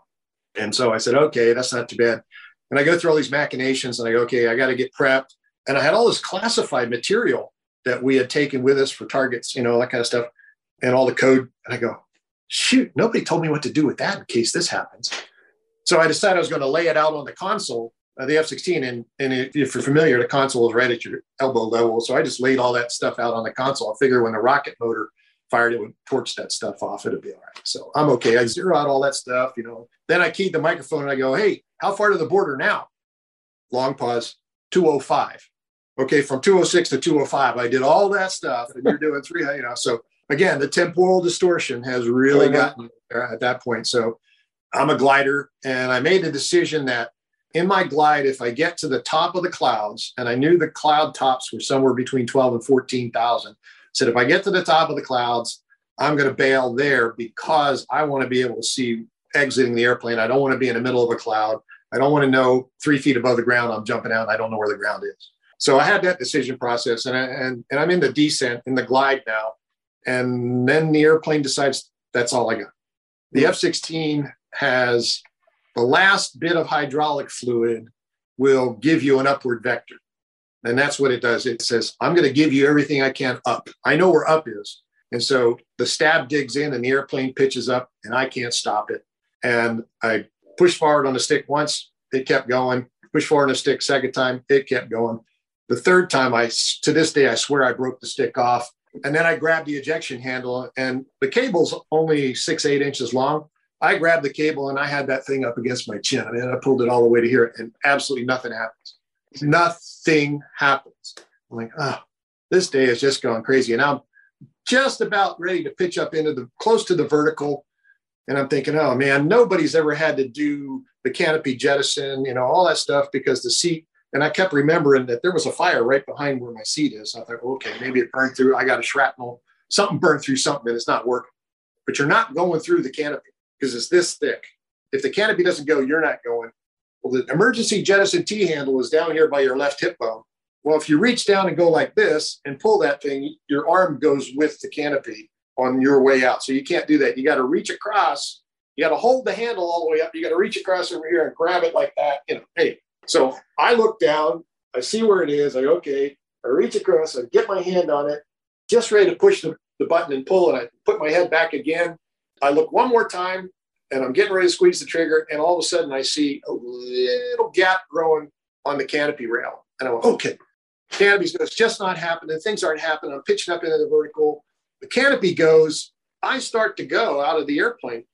And so I said, okay, that's not too bad. And I go through all these machinations and I go, okay, I got to get prepped. And I had all this classified material that we had taken with us for targets, you know, that kind of stuff, and all the code. And I go, shoot, nobody told me what to do with that in case this happens. So I decided I was going to lay it out on the console uh, the F-16, and and if you're familiar, the console is right at your elbow level. So I just laid all that stuff out on the console. I figure when the rocket motor fired, it would torch that stuff off. It'd be all right. So I'm okay. I zero out all that stuff, you know. Then I keyed the microphone and I go, "Hey, how far to the border now?" Long pause. 205. Okay, from 206 to 205, I did all that stuff, and you're doing three. You know, so again, the temporal distortion has really uh-huh. gotten at that point. So I'm a glider, and I made the decision that in my glide, if I get to the top of the clouds, and I knew the cloud tops were somewhere between 12 and 14,000, said if I get to the top of the clouds, I'm going to bail there because I want to be able to see exiting the airplane. I don't want to be in the middle of a cloud. I don't want to know three feet above the ground I'm jumping out. I don't know where the ground is. So I had that decision process, and I, and and I'm in the descent in the glide now, and then the airplane decides that's all I got. The F-16 has the last bit of hydraulic fluid will give you an upward vector. And that's what it does. It says, I'm going to give you everything I can up. I know where up is. And so the stab digs in and the airplane pitches up and I can't stop it. And I push forward on the stick once, it kept going. Push forward on the stick second time, it kept going. The third time, I to this day, I swear I broke the stick off. And then I grabbed the ejection handle, and the cable's only six, eight inches long. I grabbed the cable and I had that thing up against my chin. I mean, I pulled it all the way to here and absolutely nothing happens. Nothing happens. I'm like, oh, this day is just going crazy. And I'm just about ready to pitch up into the close to the vertical. And I'm thinking, oh man, nobody's ever had to do the canopy jettison, you know, all that stuff because the seat. And I kept remembering that there was a fire right behind where my seat is. I thought, okay, maybe it burned through. I got a shrapnel, something burned through something and it's not working. But you're not going through the canopy because it's this thick. If the canopy doesn't go, you're not going. Well, the emergency jettison T handle is down here by your left hip bone. Well, if you reach down and go like this and pull that thing, your arm goes with the canopy on your way out. So you can't do that. You got to reach across. You got to hold the handle all the way up. You got to reach across over here and grab it like that. You know, hey, So I look down, I see where it is. I go, okay, I reach across, I get my hand on it, just ready to push the, the button and pull, and I put my head back again. I look one more time, and I'm getting ready to squeeze the trigger, and all of a sudden I see a little gap growing on the canopy rail. And I went, okay, canopy's it's just not happening. Things aren't happening. I'm pitching up into the vertical. The canopy goes. I start to go out of the airplane,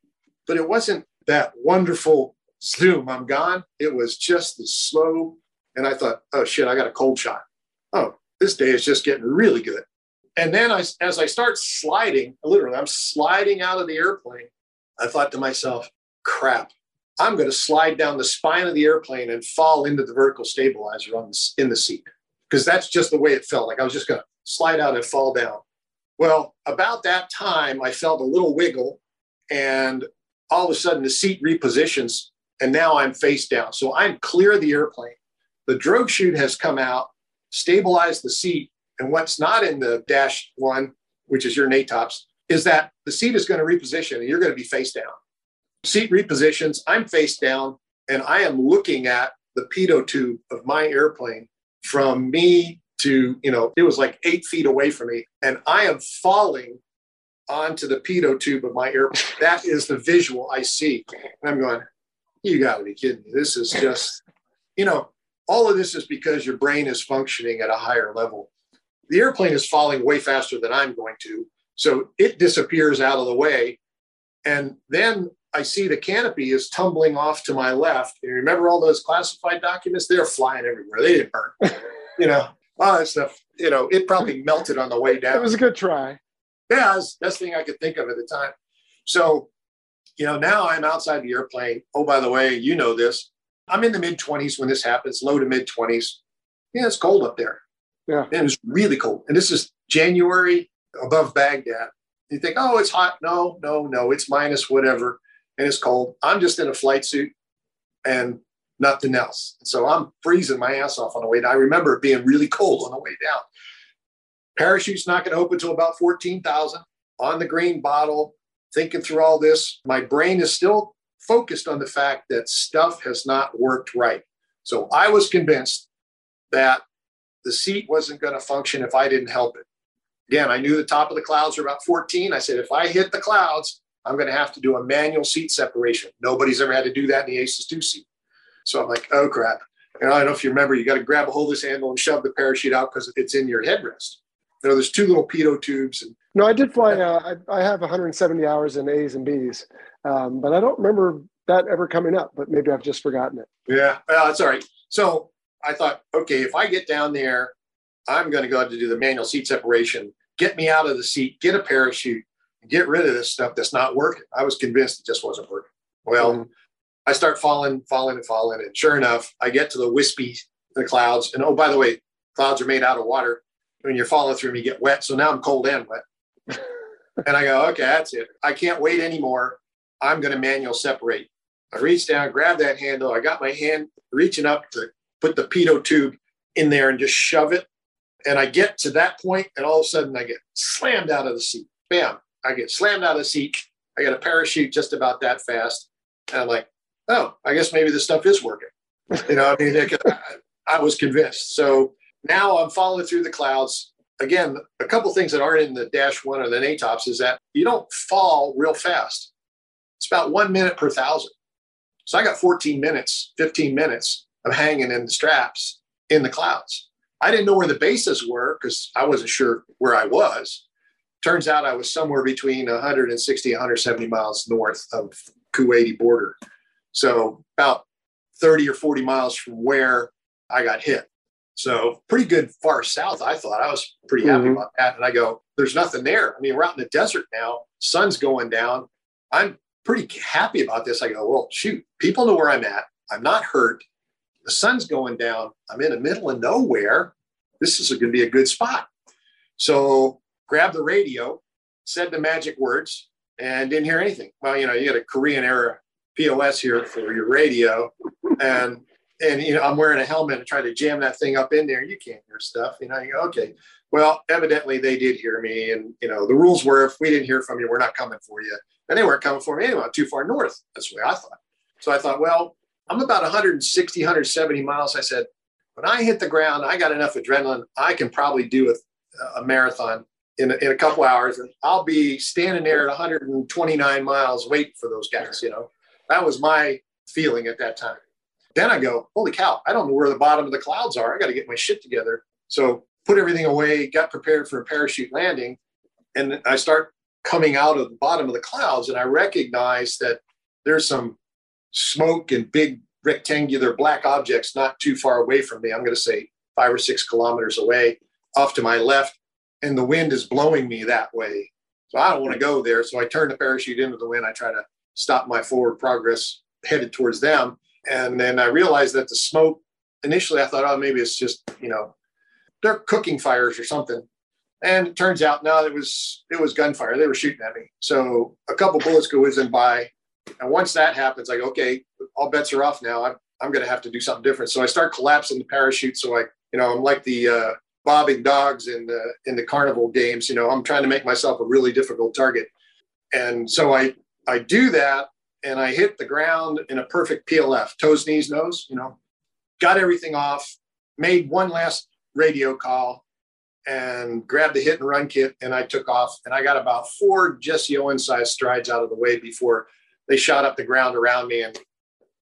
but it wasn't that wonderful zoom. I'm gone. It was just the slow. And I thought, oh shit, I got a cold shot. Oh, this day is just getting really good. And then I, as I start sliding, literally, I'm sliding out of the airplane. I thought to myself, crap, I'm going to slide down the spine of the airplane and fall into the vertical stabilizer on the, in the seat because that's just the way it felt. Like I was just going to slide out and fall down. Well, about that time, I felt a little wiggle, and all of a sudden the seat repositions, and now I'm face down. So I'm clear of the airplane. The drogue chute has come out, stabilized the seat, and what's not in the dash one, which is your NATOPS, is that the seat is going to reposition and you're going to be face down. Seat repositions, I'm face down, and I am looking at the pitot tube of my airplane from me to, you know, it was like eight feet away from me. And I am falling onto the pitot tube of my airplane. That is the visual I see. And I'm going, you got to be kidding me. This is just, you know, all of this is because your brain is functioning at a higher level. The airplane is falling way faster than I'm going to. So it disappears out of the way. And then I see the canopy is tumbling off to my left. And remember all those classified documents? They're flying everywhere. They didn't burn. you know, all that stuff. You know, it probably melted on the way down. It was a good try. Yeah, was the best thing I could think of at the time. So, you know, now I'm outside the airplane. Oh, by the way, you know this. I'm in the mid 20s when this happens, low to mid 20s. Yeah, it's cold up there. Yeah. And it's really cold. And this is January above Baghdad. You think, oh, it's hot. No, no, no, it's minus whatever and it's cold. I'm just in a flight suit and nothing else. So I'm freezing my ass off on the way down. I remember it being really cold on the way down. Parachute's not going to open until about 14,000 on the green bottle, thinking through all this. My brain is still focused on the fact that stuff has not worked right. So I was convinced that the seat wasn't going to function if I didn't help it. Again, I knew the top of the clouds were about 14. I said, if I hit the clouds, I'm going to have to do a manual seat separation. Nobody's ever had to do that in the Aces 2 seat. So I'm like, oh crap. And I don't know if you remember, you got to grab a hold of this handle and shove the parachute out because it's in your headrest. You know, there's two little pitot tubes. And no, I did fly. Uh, I, I, have 170 hours in A's and B's, um, but I don't remember that ever coming up. But maybe I've just forgotten it. Yeah, well, that's all right. So I thought, okay, if I get down there, I'm going to go to do the manual seat separation. Get me out of the seat. Get a parachute get rid of this stuff that's not working. I was convinced it just wasn't working. Well, mm-hmm. I start falling, falling, and falling. And sure enough, I get to the wispy the clouds. And oh, by the way, clouds are made out of water. When you're falling through them, you get wet. So now I'm cold and wet. And I go, okay, that's it. I can't wait anymore. I'm going to manual separate. I reach down, grab that handle. I got my hand reaching up to put the pitot tube in there and just shove it. And I get to that point, and all of a sudden I get slammed out of the seat. Bam. I get slammed out of the seat. I got a parachute just about that fast. And I'm like, oh, I guess maybe this stuff is working. You know, I mean, I, I was convinced. So now I'm following through the clouds. Again, a couple things that aren't in the dash one or the NATOPS is that you don't fall real fast. It's about one minute per thousand. So I got 14 minutes, 15 minutes of hanging in the straps in the clouds. I didn't know where the bases were because I wasn't sure where I was turns out I was somewhere between 160, 170 miles north of Kuwaiti border. So about 30 or 40 miles from where I got hit. So pretty good far south, I thought. I was pretty happy mm-hmm. about that. And I go, there's nothing there. I mean, we're out in the desert now, sun's going down. I'm pretty happy about this. I go, well, shoot, people know where I'm at. I'm not hurt. The sun's going down. I'm in the middle of nowhere. This is going to be a good spot. So grabbed the radio, said the magic words, and didn't hear anything. Well, you know, you got a Korean era POS here for your radio, and and you know, I'm wearing a helmet and trying to jam that thing up in there. You can't hear stuff. You know, you go, okay. Well, evidently they did hear me, and you know, the rules were if we didn't hear from you, we're not coming for you. And they weren't coming for me anyway, too far north. That's the way I thought. So I thought, well, I'm about 160, 170 miles. I said, when I hit the ground, I got enough adrenaline. I can probably do a, a marathon in a, in a couple hours, and I'll be standing there at 129 miles waiting for those guys. You know, that was my feeling at that time. Then I go, holy cow, I don't know where the bottom of the clouds are. I got to get my shit together. So put everything away, got prepared for a parachute landing, and I start coming out of the bottom of the clouds, and I recognize that there's some smoke and big rectangular black objects not too far away from me. I'm going to say five or six kilometers away, off to my left, and the wind is blowing me that way. So I don't want to go there. So I turn the parachute into the wind. I try to stop my forward progress headed towards them. And then I realized that the smoke, initially I thought, oh, maybe it's just, you know, they're cooking fires or something. And it turns out, no, it was it was gunfire. They were shooting at me. So a couple bullets go whizzing by. And once that happens, like, okay, all bets are off now. I'm, I'm going to have to do something different. So I start collapsing the parachute. So I, you know, I'm like the uh, bobbing dogs in the in the carnival games. You know, I'm trying to make myself a really difficult target. And so I I do that, and I hit the ground in a perfect PLF, toes, knees, nose. You know, got everything off. Made one last radio call and grabbed the hit and run kit and I took off and I got about four Jesse Owens sized strides out of the way before they shot up the ground around me and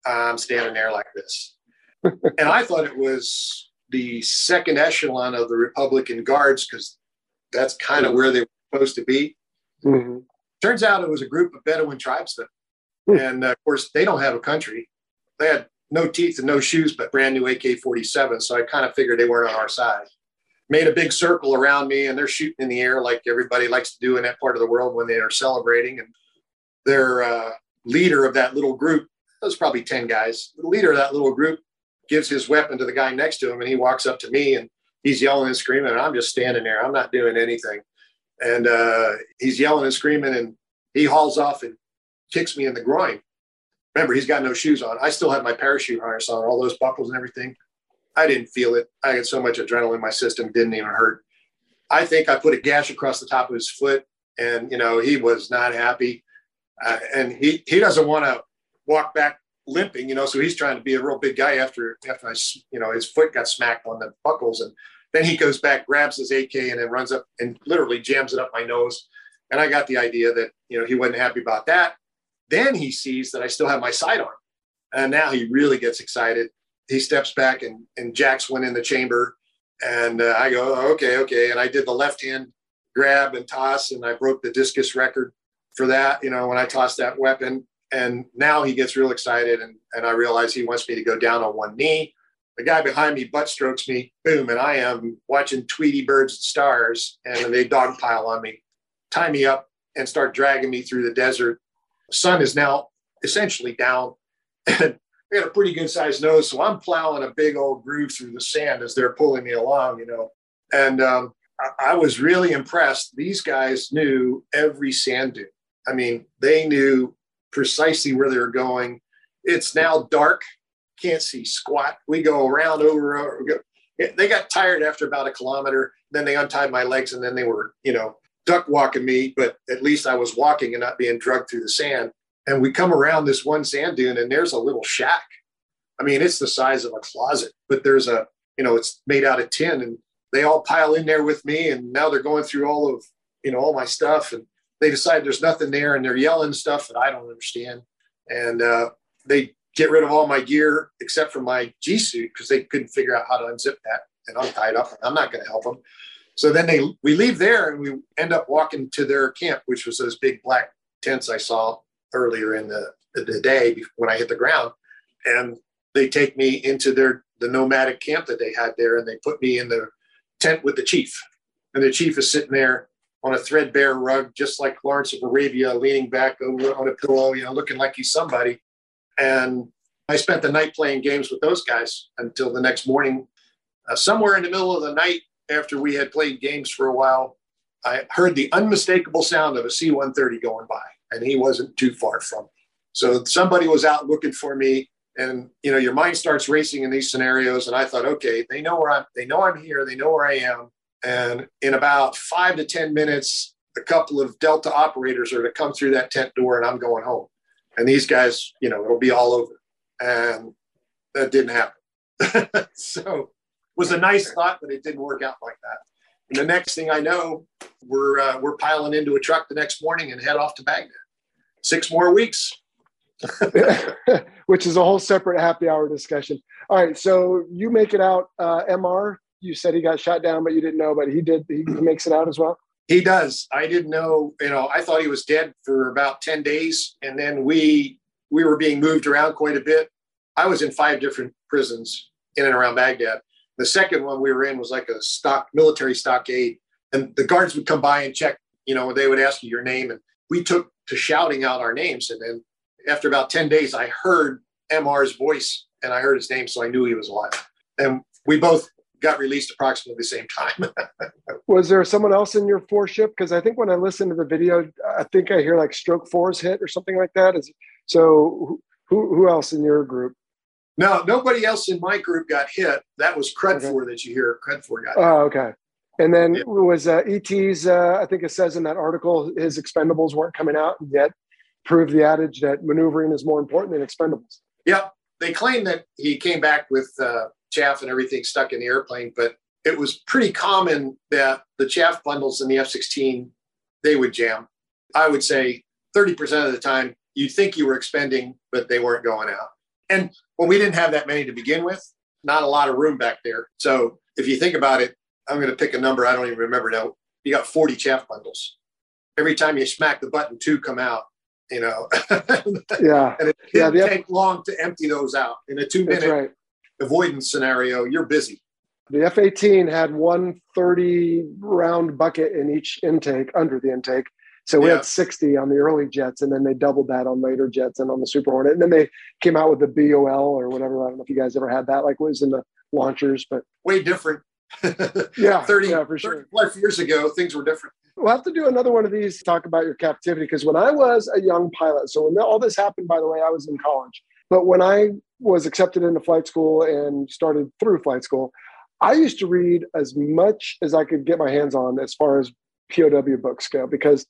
I'm standing there like this. and I thought it was the second echelon of the Republican Guards because that's kind of where they were supposed to be. Mm-hmm. Turns out it was a group of Bedouin tribesmen. And uh, of course, they don't have a country. They had no teeth and no shoes, but brand new AK 47. So I kind of figured they weren't on our side made a big circle around me and they're shooting in the air like everybody likes to do in that part of the world when they are celebrating. And their uh, leader of that little group, was probably 10 guys, the leader of that little group gives his weapon to the guy next to him and he walks up to me and he's yelling and screaming and I'm just standing there. I'm not doing anything. And uh, he's yelling and screaming and he hauls off and kicks me in the groin. Remember, he's got no shoes on. I still had my parachute harness on, all those buckles and everything. I didn't feel it. I had so much adrenaline in my system, didn't even hurt. I think I put a gash across the top of his foot, and you know he was not happy, uh, and he he doesn't want to walk back limping, you know. So he's trying to be a real big guy after after I, you know, his foot got smacked on the buckles, and then he goes back, grabs his AK, and then runs up and literally jams it up my nose. And I got the idea that you know he wasn't happy about that. Then he sees that I still have my sidearm, and now he really gets excited he steps back and, and jacks one in the chamber. And uh, I go, oh, okay, okay. And I did the left hand grab and toss, and I broke the discus record for that, you know, when I tossed that weapon. And now he gets real excited, and, and I realize he wants me to go down on one knee. The guy behind me butt strokes me, boom, and I am watching Tweety birds and stars, and they dogpile on me, tie me up, and start dragging me through the desert. Sun is now essentially down. And we had a pretty good sized nose. So I'm plowing a big old groove through the sand as they're pulling me along, you know. And um, I, I was really impressed. These guys knew every sand dune. I mean, they knew precisely where they were going. It's now dark, can't see squat. We go around over, over go. they got tired after about a kilometer. Then they untied my legs and then they were, you know, duck walking me, but at least I was walking and not being drugged through the sand. And we come around this one sand dune and there's a little shack. I mean, it's the size of a closet, but there's a, you know, it's made out of tin and they all pile in there with me. And now they're going through all of, you know, all my stuff. And they decide there's nothing there and they're yelling stuff that I don't understand. And uh, they get rid of all my gear except for my G suit because they couldn't figure out how to unzip that. And I'm tied up. I'm not going to help them. So then they we leave there and we end up walking to their camp, which was those big black tents I saw earlier in the, the day when I hit the ground. And they take me into their the nomadic camp that they had there and they put me in the tent with the chief. And the chief is sitting there on a threadbare rug, just like Lawrence of Arabia, leaning back over on a pillow, you know, looking like he's somebody. And I spent the night playing games with those guys until the next morning. Uh, somewhere in the middle of the night, after we had played games for a while, I heard the unmistakable sound of a C 130 going by and he wasn't too far from me. So somebody was out looking for me, and you know, your mind starts racing in these scenarios. And I thought, okay, they know where I'm. They know I'm here. They know where I am. And in about five to ten minutes, a couple of Delta operators are to come through that tent door, and I'm going home. And these guys, you know, it'll be all over. and that didn't happen. so was a nice thought, but it didn't work out like that. And the next thing I know, we're uh, we're piling into a truck the next morning and head off to Baghdad. Six more weeks. Which is a whole separate happy hour discussion. All right, so you make it out, uh, MR. You said he got shot down, but you didn't know, but he did. He makes it out as well. He does. I didn't know. You know, I thought he was dead for about ten days, and then we we were being moved around quite a bit. I was in five different prisons in and around Baghdad. The second one we were in was like a stock military stockade, and the guards would come by and check. You know, they would ask you your name, and we took to shouting out our names. And then after about ten days, I heard MR's voice and I heard his name, so I knew he was alive. And we both got released approximately the same time. was there someone else in your four ship? Because I think when I listen to the video, I think I hear like stroke fours hit or something like that. Is so who who else in your group? No, nobody else in my group got hit. That was Crudfor okay. that you hear. Crudfor got. Oh, okay. And then yeah. was uh, ET's? Uh, I think it says in that article his expendables weren't coming out, and yet proved the adage that maneuvering is more important than expendables. Yeah, they claim that he came back with uh, chaff and everything stuck in the airplane, but it was pretty common that the chaff bundles in the F-16 they would jam. I would say 30% of the time you'd think you were expending, but they weren't going out. And well, we didn't have that many to begin with, not a lot of room back there. So if you think about it, I'm going to pick a number I don't even remember now. You got 40 chaff bundles. Every time you smack the button, two come out. You know. yeah. and it didn't yeah, take long to empty those out. In a two minute right. avoidance scenario, you're busy. The F 18 had one 30 round bucket in each intake, under the intake. So we yeah. had 60 on the early jets, and then they doubled that on later jets and on the Super Hornet. And then they came out with the BOL or whatever. I don't know if you guys ever had that, like was in the launchers, but way different. yeah, 30, yeah, for sure. 30 plus years ago, things were different. We'll have to do another one of these talk about your captivity because when I was a young pilot, so when all this happened, by the way, I was in college. But when I was accepted into flight school and started through flight school, I used to read as much as I could get my hands on as far as POW books go because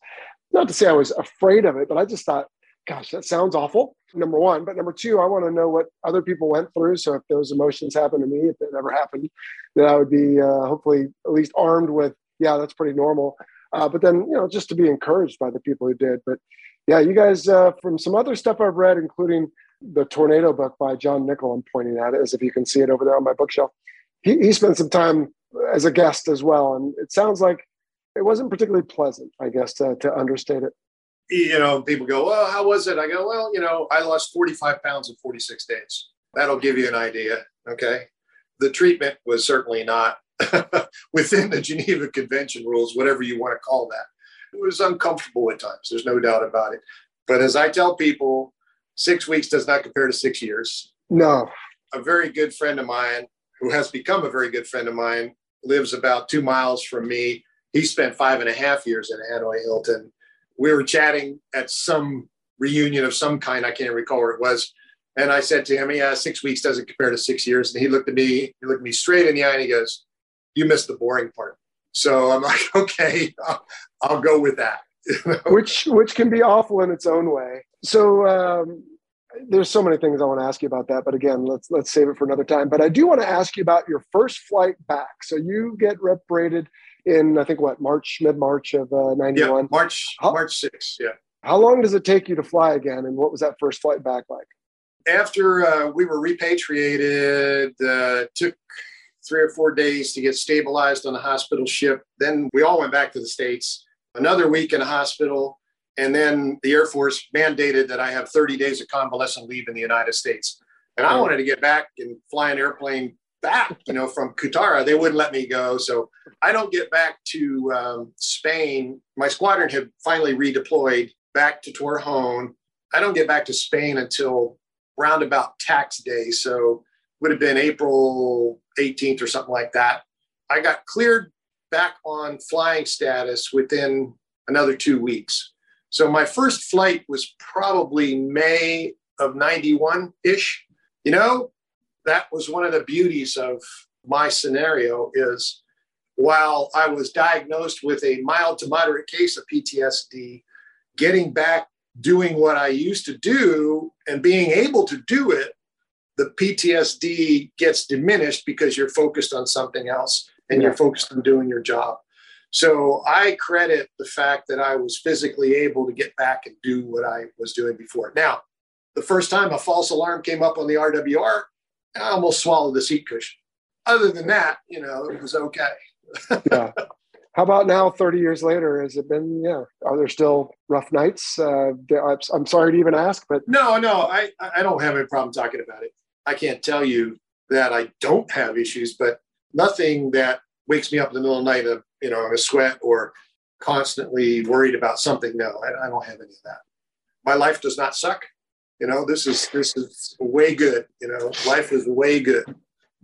not to say I was afraid of it, but I just thought, gosh, that sounds awful. Number one, but number two, I want to know what other people went through. So if those emotions happen to me, if it ever happened, that I would be uh, hopefully at least armed with, yeah, that's pretty normal. Uh, but then, you know, just to be encouraged by the people who did. But yeah, you guys, uh, from some other stuff I've read, including the Tornado book by John Nichol, I'm pointing at it as if you can see it over there on my bookshelf. He, he spent some time as a guest as well. And it sounds like it wasn't particularly pleasant, I guess, to, to understate it. You know, people go, well, how was it? I go, well, you know, I lost 45 pounds in 46 days. That'll give you an idea. Okay. The treatment was certainly not within the Geneva Convention rules, whatever you want to call that. It was uncomfortable at times. There's no doubt about it. But as I tell people, six weeks does not compare to six years. No. A very good friend of mine, who has become a very good friend of mine, lives about two miles from me he spent five and a half years in Hanoi Hilton. We were chatting at some reunion of some kind. I can't recall where it was. And I said to him, Yeah, six weeks doesn't compare to six years. And he looked at me, he looked me straight in the eye and he goes, You missed the boring part. So I'm like, Okay, I'll, I'll go with that. which which can be awful in its own way. So um, there's so many things I want to ask you about that, but again, let's let's save it for another time. But I do want to ask you about your first flight back. So you get reparated in I think what March, mid March of uh, '91. Yeah, March how, March 6th. Yeah. How long does it take you to fly again, and what was that first flight back like? After uh, we were repatriated, uh, took three or four days to get stabilized on the hospital ship. Then we all went back to the states. Another week in a hospital, and then the Air Force mandated that I have 30 days of convalescent leave in the United States. And I wanted to get back and fly an airplane back, you know, from Qatar. They wouldn't let me go. So I don't get back to um, Spain. My squadron had finally redeployed back to Torrejon. I don't get back to Spain until roundabout tax day. So would have been April 18th or something like that. I got cleared back on flying status within another two weeks. So my first flight was probably May of 91 ish. You know, that was one of the beauties of my scenario is while I was diagnosed with a mild to moderate case of PTSD, getting back doing what I used to do and being able to do it the PTSD gets diminished because you're focused on something else and yeah. you're focused on doing your job. So I credit the fact that I was physically able to get back and do what I was doing before. Now, the first time a false alarm came up on the RWR, I almost swallowed the seat cushion. Other than that, you know, it was okay. yeah. How about now, 30 years later? Has it been, yeah, are there still rough nights? Uh, I'm sorry to even ask, but. No, no, I, I don't have any problem talking about it. I can't tell you that I don't have issues, but nothing that wakes me up in the middle of the night, of, you know, in a sweat or constantly worried about something. No, I, I don't have any of that. My life does not suck. You know, this is this is way good. You know, life is way good.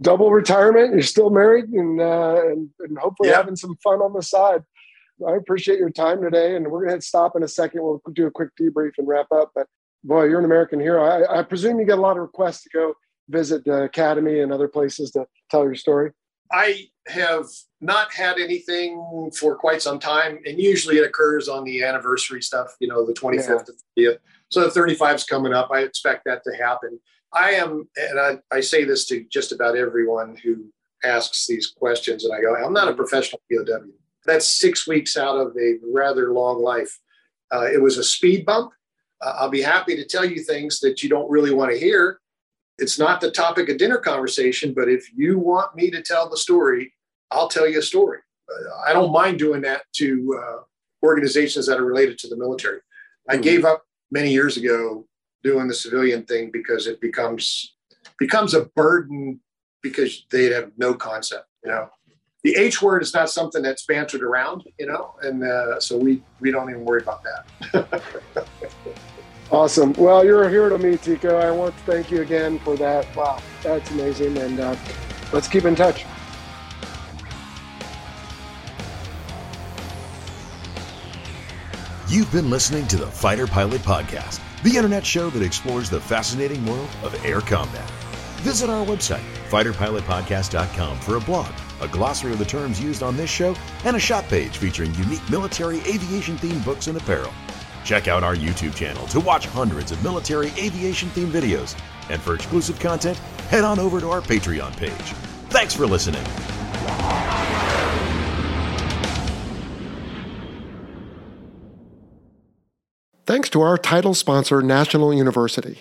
Double retirement. You're still married, and uh, and, and hopefully yeah. having some fun on the side. I appreciate your time today, and we're gonna stop in a second. We'll do a quick debrief and wrap up. But boy, you're an American hero. I, I presume you get a lot of requests to go visit the academy and other places to tell your story. I have not had anything for quite some time, and usually it occurs on the anniversary stuff. You know, the 25th, yeah. So the 35 is coming up. I expect that to happen. I am, and I, I say this to just about everyone who asks these questions, and I go, I'm not a professional POW. That's six weeks out of a rather long life. Uh, it was a speed bump. Uh, I'll be happy to tell you things that you don't really want to hear. It's not the topic of dinner conversation, but if you want me to tell the story, I'll tell you a story. Uh, I don't mind doing that to uh, organizations that are related to the military. I mm-hmm. gave up many years ago doing the civilian thing because it becomes becomes a burden because they have no concept you know the h word is not something that's bantered around you know and uh, so we we don't even worry about that awesome well you're a hero to me tico i want to thank you again for that wow that's amazing and uh, let's keep in touch You've been listening to the Fighter Pilot Podcast, the internet show that explores the fascinating world of air combat. Visit our website, fighterpilotpodcast.com, for a blog, a glossary of the terms used on this show, and a shop page featuring unique military aviation themed books and apparel. Check out our YouTube channel to watch hundreds of military aviation themed videos. And for exclusive content, head on over to our Patreon page. Thanks for listening. Thanks to our title sponsor, National University.